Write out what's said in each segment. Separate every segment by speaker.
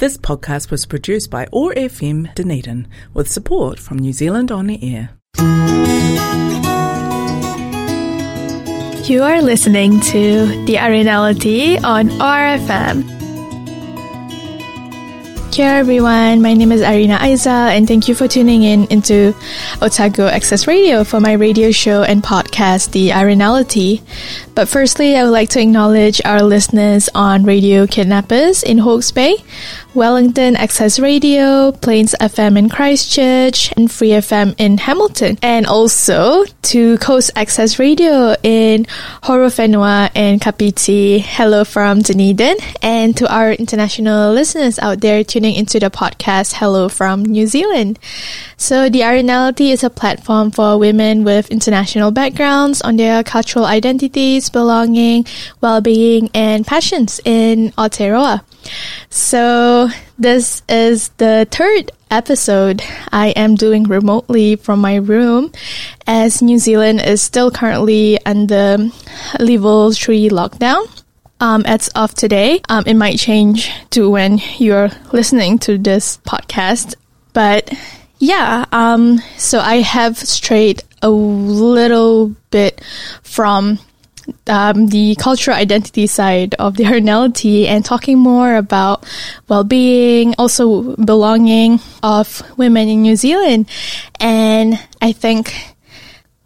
Speaker 1: This podcast was produced by OAR FM Dunedin with support from New Zealand On the Air.
Speaker 2: You are listening to The Arinality on ORFM. Kia everyone, my name is Arina Aizal and thank you for tuning in into Otago Access Radio for my radio show and podcast, The Arinality. But firstly, I would like to acknowledge our listeners on Radio Kidnappers in Hawke's Bay, Wellington Access Radio, Plains FM in Christchurch, and Free FM in Hamilton, and also to Coast Access Radio in Horowhenua and Kapiti. Hello from Dunedin, and to our international listeners out there tuning into the podcast, hello from New Zealand. So, the Arinality is a platform for women with international backgrounds on their cultural identities, belonging, well-being, and passions in Aotearoa. So, this is the third episode I am doing remotely from my room as New Zealand is still currently under level 3 lockdown. Um, as of today, um, it might change to when you're listening to this podcast, but yeah, um, so I have strayed a little bit from um, the cultural identity side of the Arinality and talking more about well-being, also belonging of women in New Zealand. And I think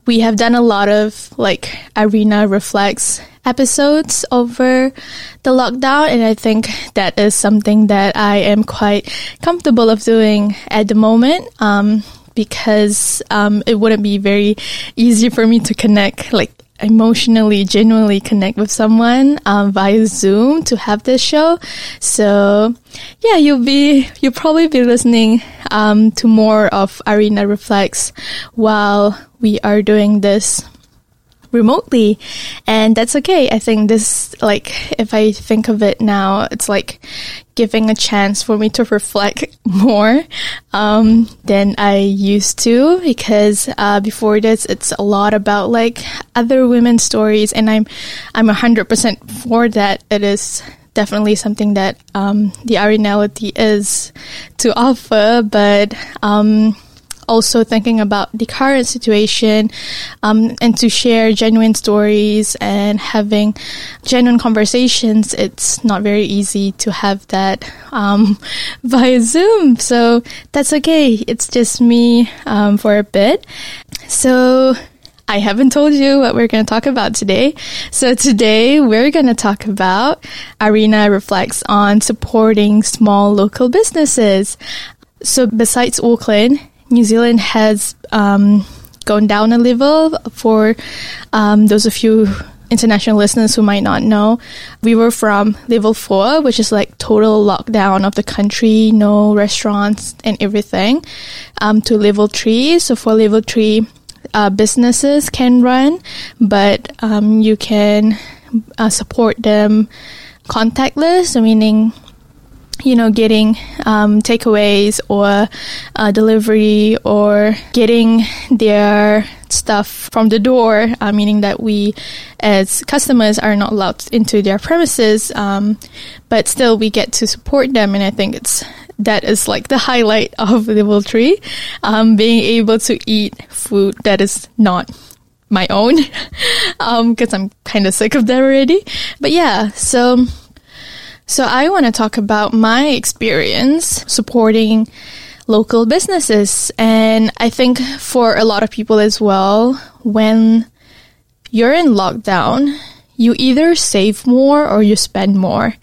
Speaker 2: we have done a lot of like Arina reflects episodes over the lockdown and I think that is something that I am quite comfortable of doing at the moment. Um, because um, it wouldn't be very easy for me to connect like emotionally, genuinely connect with someone um, via Zoom to have this show. So, yeah, you'll be you'll probably be listening um, to more of Arina Reflects while we are doing this remotely. And that's okay. I think this like if i think of it now it's like giving a chance for me to reflect more um, than i used to because uh, before this it's a lot about like other women's stories. And i'm i'm 100% for that. It is definitely something that um, the arinality is to offer. But um, also thinking about the current situation um, and to share genuine stories and having genuine conversations, it's not very easy to have that um, via Zoom. So that's okay. It's just me um, for a bit. So I haven't told you what we're going to talk about today. So today we're going to talk about Arina reflects on supporting small local businesses. So besides Auckland, New Zealand has um, gone down a level for um, those of you international listeners who might not know. We were from level four, which is like total lockdown of the country, no restaurants and everything, um, to level three. So for level three, uh, businesses can run, but um, you can uh, support them contactless, meaning you know, getting um, takeaways or uh, delivery or getting their stuff from the door, uh, meaning that we as customers are not allowed into their premises, um, but still we get to support them. And I think it's that is like the highlight of level three, um, being able to eat food that is not my own, because um, I'm kind of sick of that already. But yeah, so so I want to talk about my experience supporting local businesses. And I think for a lot of people as well, when you're in lockdown, you either save more or you spend more.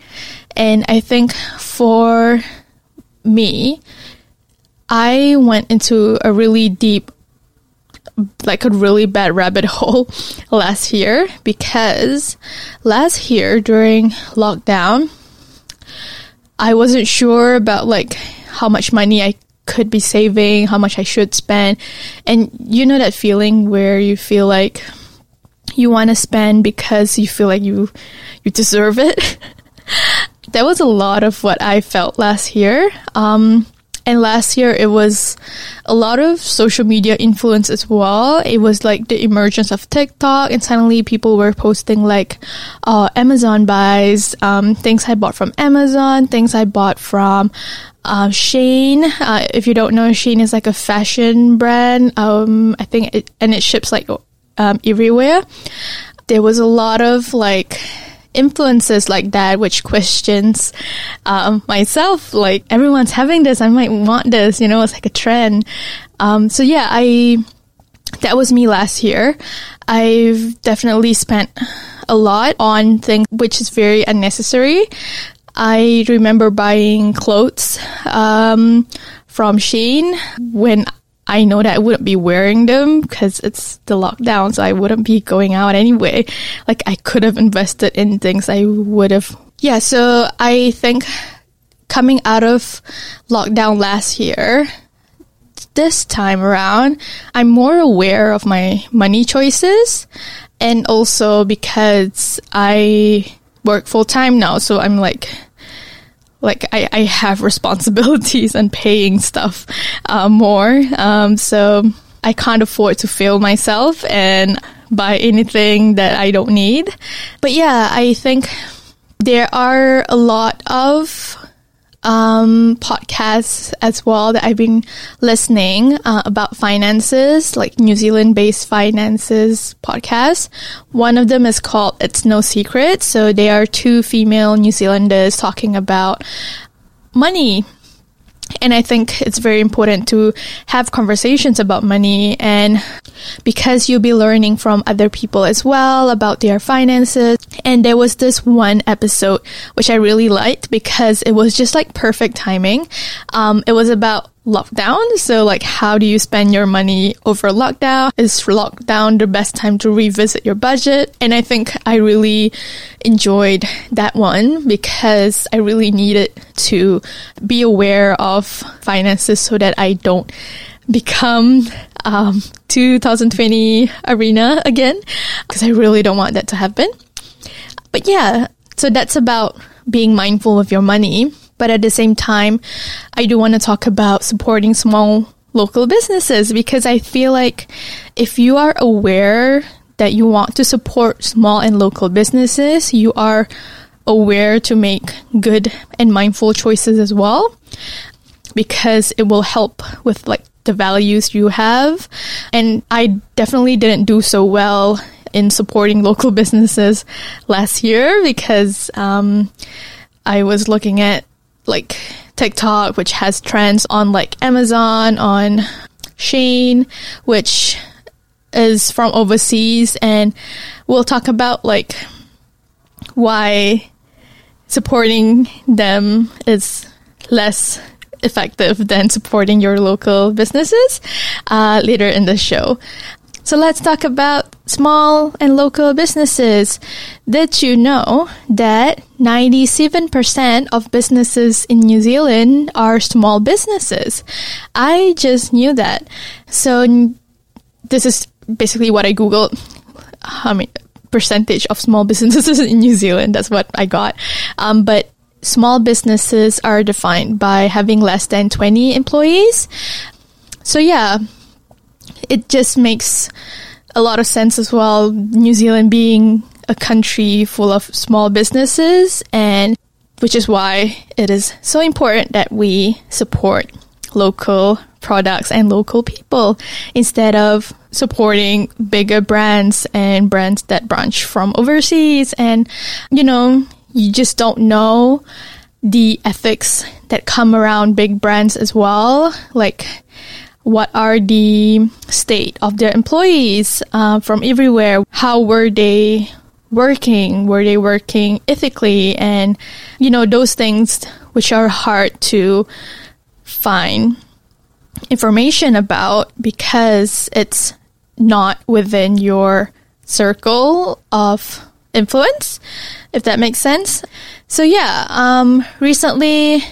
Speaker 2: And I think for me, I went into a really deep, like a really bad rabbit hole last year because last year during lockdown, I wasn't sure about like how much money I could be saving, how much I should spend. And you know that feeling where you feel like you want to spend because you feel like you you deserve it. that was a lot of what I felt last year. Um, And last year it was a lot of social media influence as well. It was like the emergence of TikTok and suddenly people were posting like uh, Amazon buys, um, things I bought from Amazon, things I bought from uh, Shein. Uh, if you don't know, Shein is like a fashion brand. Um, I think it, and it ships like um, everywhere. There was a lot of like influences like that which questions um, myself like everyone's having this i might want this you know it's like a trend. Um, so yeah i that was me last year. I've definitely spent a lot on things which is very unnecessary. I remember buying clothes um, from Shein when I know that I wouldn't be wearing them because it's the lockdown, so I wouldn't be going out anyway. Like I could have invested in things I would have. Yeah, so I think coming out of lockdown last year, this time around, I'm more aware of my money choices and also because I work full time now, so I'm like like I, I have responsibilities and paying stuff uh, more. Um, so I can't afford to fail myself and buy anything that I don't need. But yeah, I think there are a lot of um, podcasts as well that I've been listening uh, about finances, like New Zealand based finances podcasts. One of them is called It's No Secret. So they are two female New Zealanders talking about money and I think it's very important to have conversations about money and because you'll be learning from other people as well about their finances. And there was this one episode which I really liked because it was just like perfect timing. Um, it was about lockdown. So like, how do you spend your money over lockdown? Is lockdown the best time to revisit your budget? And I think I really enjoyed that one because I really needed to be aware of finances so that I don't become um, 2020 Arina again because I really don't want that to happen. But yeah, so that's about being mindful of your money. But at the same time, I do want to talk about supporting small local businesses because I feel like if you are aware that you want to support small and local businesses, you are aware to make good and mindful choices as well because it will help with like the values you have. And I definitely didn't do so well in supporting local businesses last year because um, I was looking at like TikTok, which has trends on like Amazon, on Shein, which is from overseas, and we'll talk about like why supporting them is less effective than supporting your local businesses uh, later in the show. So let's talk about small and local businesses. Did you know that 97% of businesses in New Zealand are small businesses? I just knew that. So this is basically what I Googled. I mean, percentage of small businesses in New Zealand. That's what I got. Um, but small businesses are defined by having less than 20 employees. So yeah, it just makes a lot of sense as well. New Zealand being a country full of small businesses and which is why it is so important that we support local products and local people instead of supporting bigger brands and brands that branch from overseas and you know you just don't know the ethics that come around big brands as well like what are the state of their employees uh, from everywhere? How were they working? Were they working ethically? And, you know, those things which are hard to find information about because it's not within your circle of influence, if that makes sense. So yeah, um, recently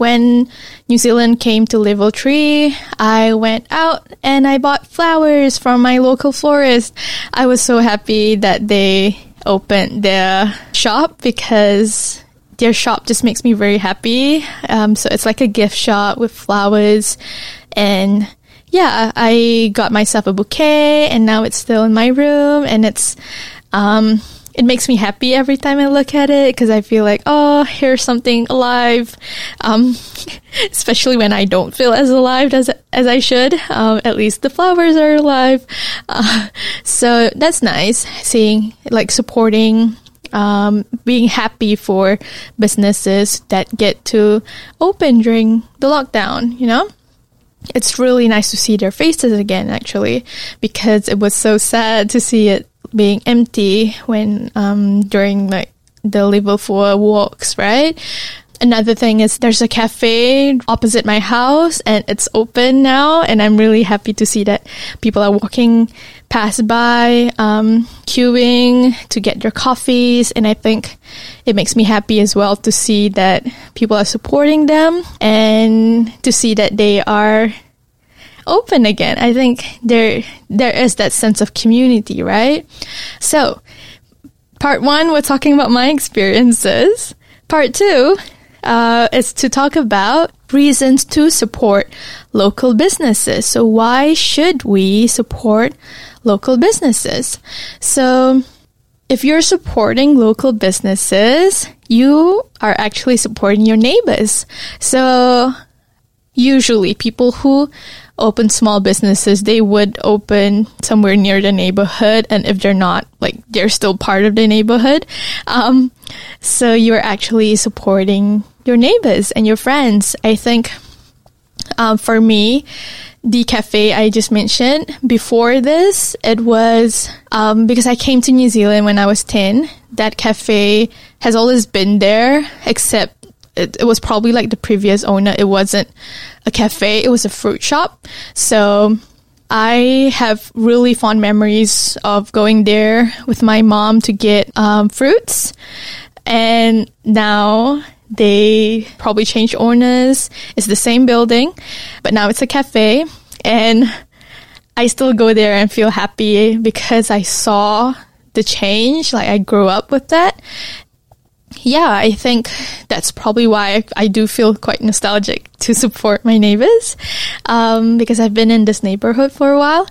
Speaker 2: when New Zealand came to level three, I went out and I bought flowers from my local florist. I was so happy that they opened their shop because their shop just makes me very happy. Um, so it's like a gift shop with flowers and yeah, I got myself a bouquet and now it's still in my room and it's, um, it makes me happy every time I look at it because I feel like, oh, here's something alive. Um, especially when I don't feel as alive as as I should. Um, at least the flowers are alive. Uh, so that's nice seeing like supporting. Um, being happy for businesses that get to open during the lockdown, you know? It's really nice to see their faces again, actually, because it was so sad to see it being empty when um, during like the level four walks, right? Another thing is there's a cafe opposite my house and it's open now and I'm really happy to see that people are walking past by, um, queuing to get their coffees and I think it makes me happy as well to see that people are supporting them and to see that they are open again. I think there there is that sense of community, right? So, part one, we're talking about my experiences. Part two uh, is to talk about reasons to support local businesses. So, why should we support local businesses? So, if you're supporting local businesses, you are actually supporting your neighbors. So, usually people who open small businesses, they would open somewhere near the neighborhood. And if they're not, like, they're still part of the neighborhood. Um, so you're actually supporting your neighbors and your friends. I think, um, for me, the cafe I just mentioned before this, it was um, because I came to New Zealand when I was 10. That cafe has always been there, except it, it was probably like the previous owner. It wasn't a cafe. It was a fruit shop. So I have really fond memories of going there with my mom to get um, fruits. And now they probably changed owners. It's the same building, but now it's a cafe. And I still go there and feel happy because I saw the change. Like I grew up with that yeah, I think that's probably why I, I, do feel quite nostalgic to support my neighbors um, because I've been in this neighborhood for a while.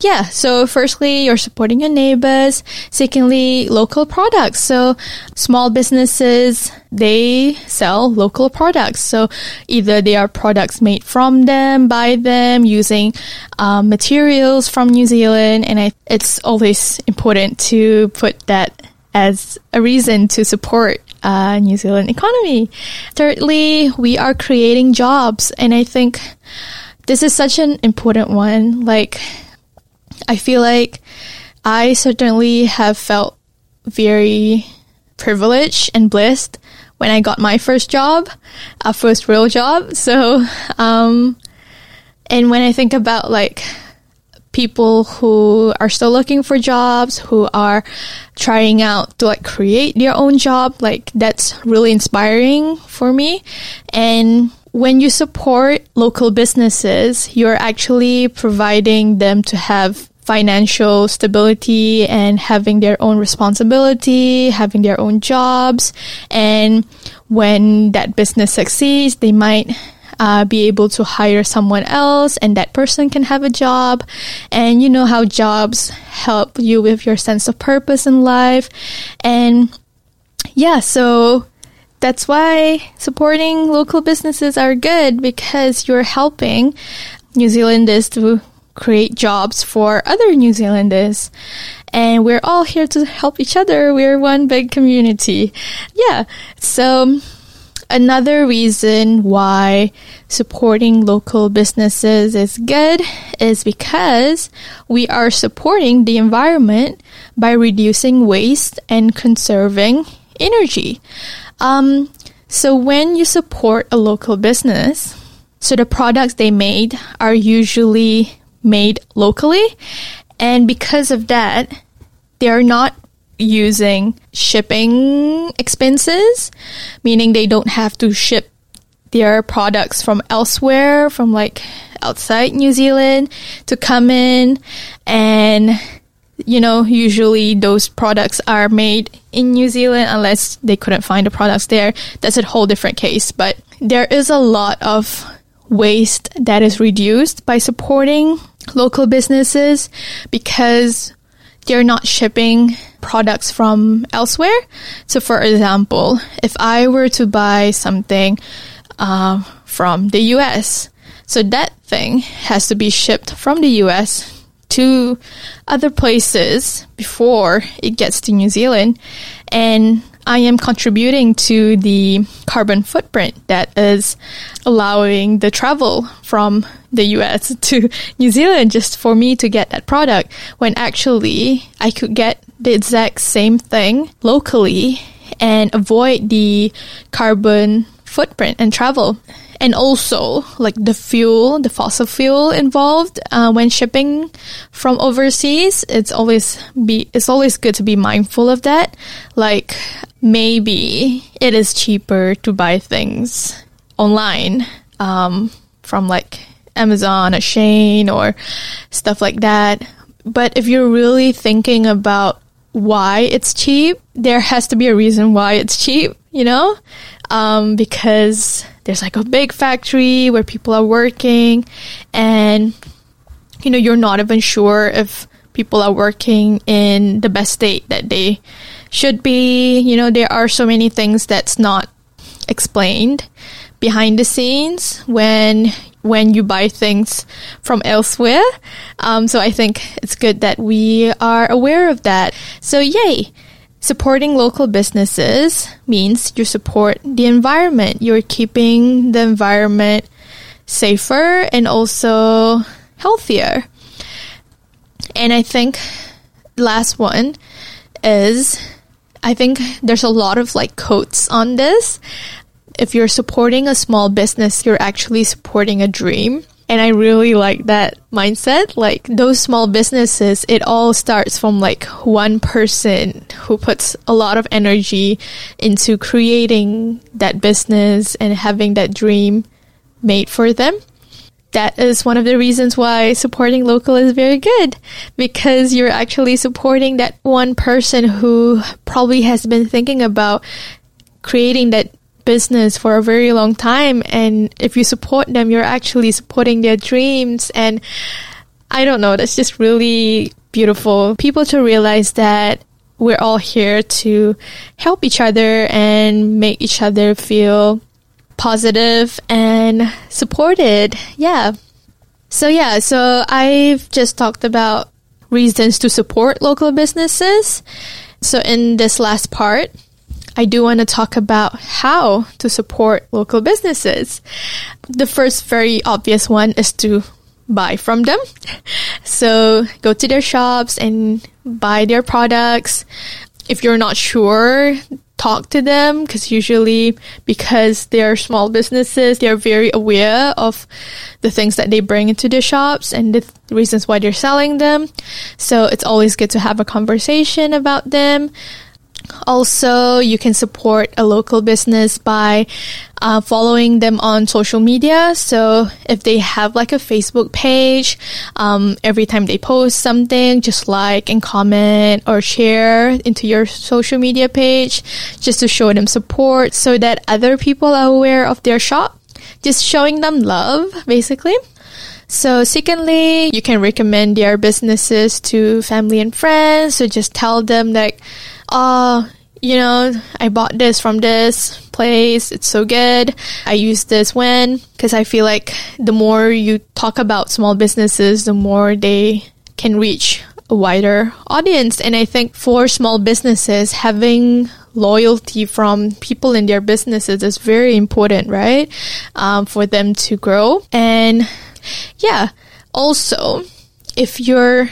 Speaker 2: Yeah, so firstly, you're supporting your neighbors. Secondly, local products. So small businesses, they sell local products. So either they are products made from them, by them, using um, materials from New Zealand. And I, it's always important to put that as a reason to support uh, New Zealand economy. Thirdly, we are creating jobs, and I think this is such an important one. Like, I feel like I certainly have felt very privileged and blessed when I got my first job, a first real job. So, um, and when I think about like people who are still looking for jobs, who are trying out to like create their own job. Like that's really inspiring for me. And when you support local businesses, you're actually providing them to have financial stability and having their own responsibility, having their own jobs. And when that business succeeds, they might uh, be able to hire someone else and that person can have a job. And you know how jobs help you with your sense of purpose in life. And yeah, so that's why supporting local businesses are good because you're helping New Zealanders to create jobs for other New Zealanders. And we're all here to help each other. We're one big community. Yeah. So Another reason why supporting local businesses is good is because we are supporting the environment by reducing waste and conserving energy. Um, so when you support a local business, so the products they made are usually made locally, and because of that, they are not using shipping expenses, meaning they don't have to ship their products from elsewhere, from like outside New Zealand to come in and you know, usually those products are made in New Zealand unless they couldn't find the products there. That's a whole different case. But there is a lot of waste that is reduced by supporting local businesses because they're not shipping products from elsewhere. So, for example, if I were to buy something uh, from the US, so that thing has to be shipped from the US to other places before it gets to New Zealand. And I am contributing to the carbon footprint that is allowing the travel from the US to New Zealand just for me to get that product when actually I could get the exact same thing locally and avoid the carbon footprint and travel and also like the fuel, the fossil fuel involved uh, when shipping from overseas. It's always be it's always good to be mindful of that. Like maybe it is cheaper to buy things online um, from like Amazon or Shein or stuff like that. But if you're really thinking about why it's cheap, there has to be a reason why it's cheap, you know? Um, because there's like a big factory where people are working and you know you're not even sure if people are working in the best state that they should be. You know there are so many things that's not explained behind the scenes when when you buy things from elsewhere. Um, so i think it's good that we are aware of that so yay Supporting local businesses means you support the environment. You're keeping the environment safer and also healthier. And I think last one is I think there's a lot of like quotes on this. If you're supporting a small business, you're actually supporting a dream. And I really like that mindset. Like those small businesses, it all starts from like one person who puts a lot of energy into creating that business and having that dream made for them. That is one of the reasons why supporting local is very good because you're actually supporting that one person who probably has been thinking about creating that business for a very long time. And if you support them, you're actually supporting their dreams. And I don't know, that's just really beautiful. People to realize that we're all here to help each other and make each other feel positive and supported. Yeah. So yeah, so I've just talked about reasons to support local businesses. So in this last part, I do want to talk about how to support local businesses. The first very obvious one is to buy from them. So go to their shops and buy their products. If you're not sure, talk to them because usually because they're small businesses, they're very aware of the things that they bring into their shops and the reasons why they're selling them. So it's always good to have a conversation about them. Also, you can support a local business by uh, following them on social media. So if they have like a Facebook page, um, every time they post something, just like and comment or share into your social media page just to show them support so that other people are aware of their shop. Just showing them love, basically. So, secondly, you can recommend their businesses to family and friends. So, just tell them like, oh, you know, I bought this from this place. It's so good. I use this when, because I feel like the more you talk about small businesses, the more they can reach a wider audience. And I think for small businesses, having loyalty from people in their businesses is very important, right? Um, for them to grow. And yeah, also, if you're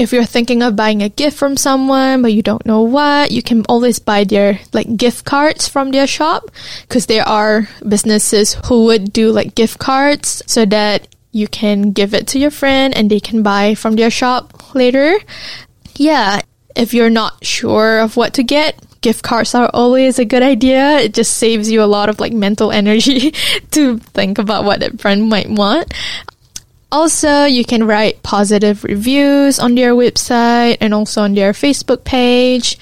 Speaker 2: if you're thinking of buying a gift from someone but you don't know what, you can always buy their like gift cards from their shop because there are businesses who would do like gift cards so that you can give it to your friend and they can buy from their shop later. Yeah, if you're not sure of what to get, gift cards are always a good idea. It just saves you a lot of like mental energy to think about what a friend might want. Also, you can write positive reviews on their website and also on their Facebook page.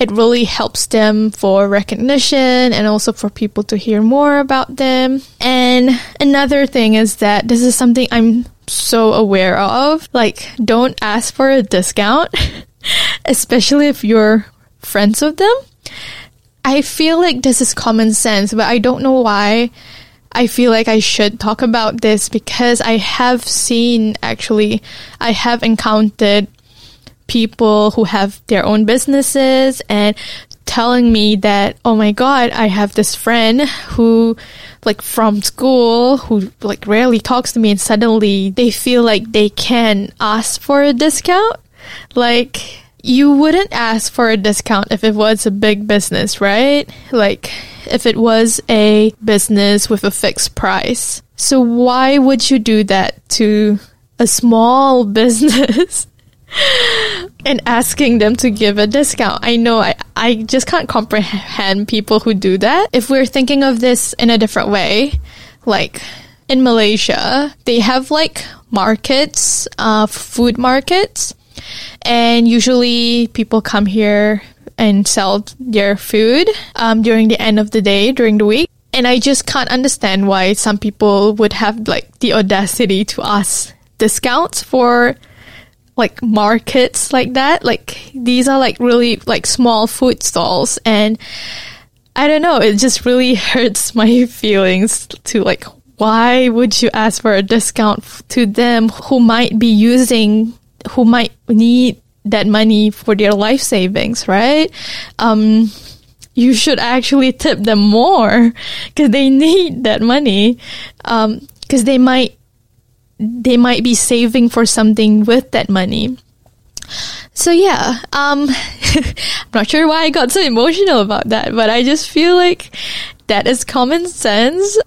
Speaker 2: It really helps them for recognition and also for people to hear more about them. And another thing is that this is something I'm so aware of. Like, don't ask for a discount, especially if you're friends with them. I feel like this is common sense, but I don't know why I feel like I should talk about this because I have seen actually, I have encountered people who have their own businesses and telling me that, oh my God, I have this friend who, like, from school, who, like, rarely talks to me, and suddenly they feel like they can ask for a discount. Like, you wouldn't ask for a discount if it was a big business, right? Like, if it was a business with a fixed price. So why would you do that to a small business? and asking them to give a discount. I know I, I just can't comprehend people who do that. If we're thinking of this in a different way, like in Malaysia, they have like markets, uh, food markets and usually people come here and sell their food um, during the end of the day, during the week. And I just can't understand why some people would have like the audacity to ask discounts for like markets like that. Like these are like really like small food stalls and I don't know, it just really hurts my feelings to like why would you ask for a discount to them who might be using who might need that money for their life savings, right? Um, you should actually tip them more because they need that money. Um, because they might, they might be saving for something with that money. So yeah, um, I'm not sure why I got so emotional about that, but I just feel like that is common sense.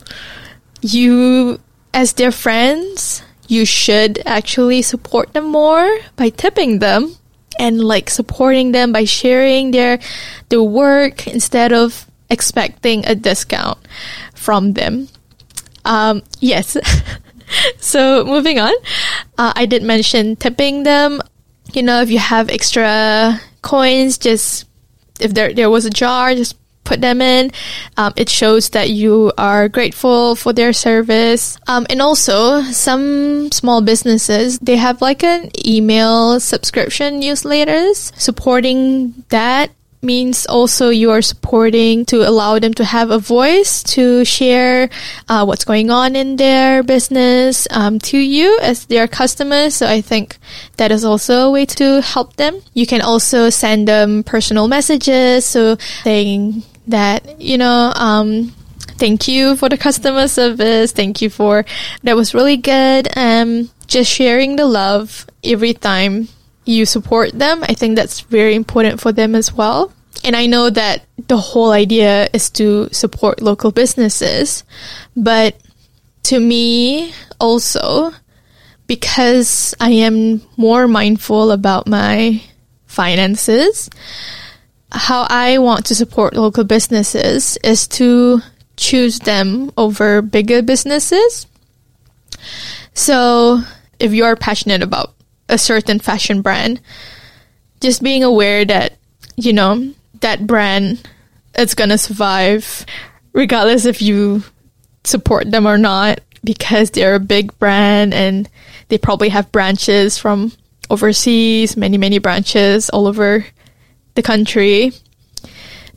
Speaker 2: You, as their friends, you should actually support them more by tipping them and like supporting them by sharing their their work instead of expecting a discount from them. Um, yes. so moving on, uh, I did mention tipping them. You know, if you have extra coins, just if there there was a jar, just put them in. Um, it shows that you are grateful for their service. Um, and also, some small businesses, they have like an email subscription newsletters. Supporting that means also you are supporting to allow them to have a voice to share uh, what's going on in their business um, to you as their customers. So I think that is also a way to help them. You can also send them personal messages, so saying that, you know, um, thank you for the customer service. Thank you for, that was really good. Um, just sharing the love every time you support them. I think that's very important for them as well. And I know that the whole idea is to support local businesses, but to me also, because I am more mindful about my finances, how I want to support local businesses is to choose them over bigger businesses. So if you're passionate about a certain fashion brand, just being aware that, you know, that brand is going to survive regardless if you support them or not because they're a big brand and they probably have branches from overseas, many, many branches all over the country.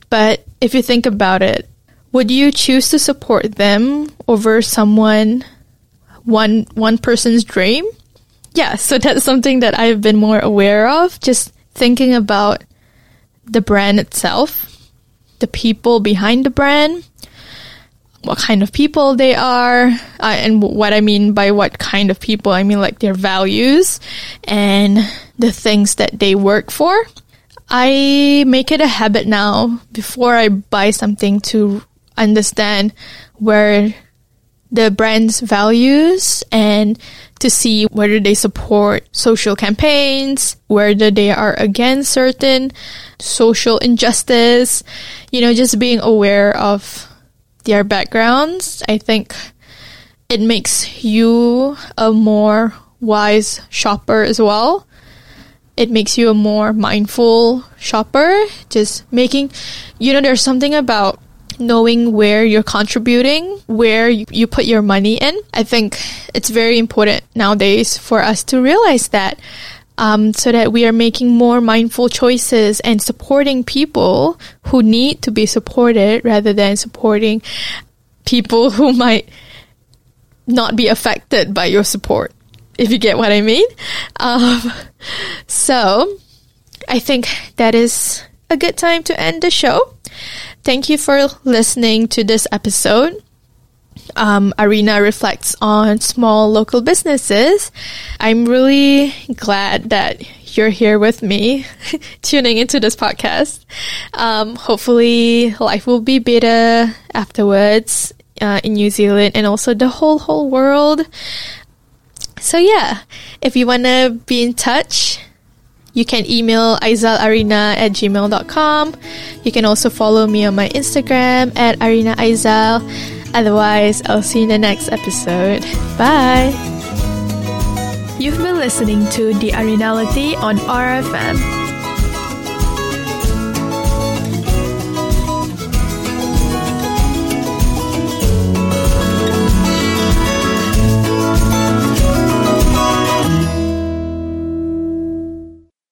Speaker 2: But if you think about it, would you choose to support them over someone one one person's dream? Yeah, so that's something that I've been more aware of just thinking about the brand itself, the people behind the brand, what kind of people they are, uh, and what I mean by what kind of people, I mean like their values and the things that they work for. I make it a habit now before I buy something to understand where the brand's values and to see whether they support social campaigns, whether they are against certain social injustice, you know, just being aware of their backgrounds. I think it makes you a more wise shopper as well. It makes you a more mindful shopper. Just making, you know, there's something about knowing where you're contributing, where you, you put your money in. I think it's very important nowadays for us to realize that. Um, so that we are making more mindful choices and supporting people who need to be supported rather than supporting people who might not be affected by your support, if you get what I mean. Um, so I think that is a good time to end the show. Thank you for listening to this episode. Um, Arina reflects on small local businesses. I'm really glad that you're here with me, tuning into this podcast. Um, hopefully, life will be better afterwards uh, in New Zealand and also the whole whole world. So yeah, if you wanna be in touch, you can email aizalarina at gmail.com. You can also follow me on my Instagram at Arina Aizal. Otherwise, I'll see you in the next episode. Bye! You've been listening to The Arinality on RFM.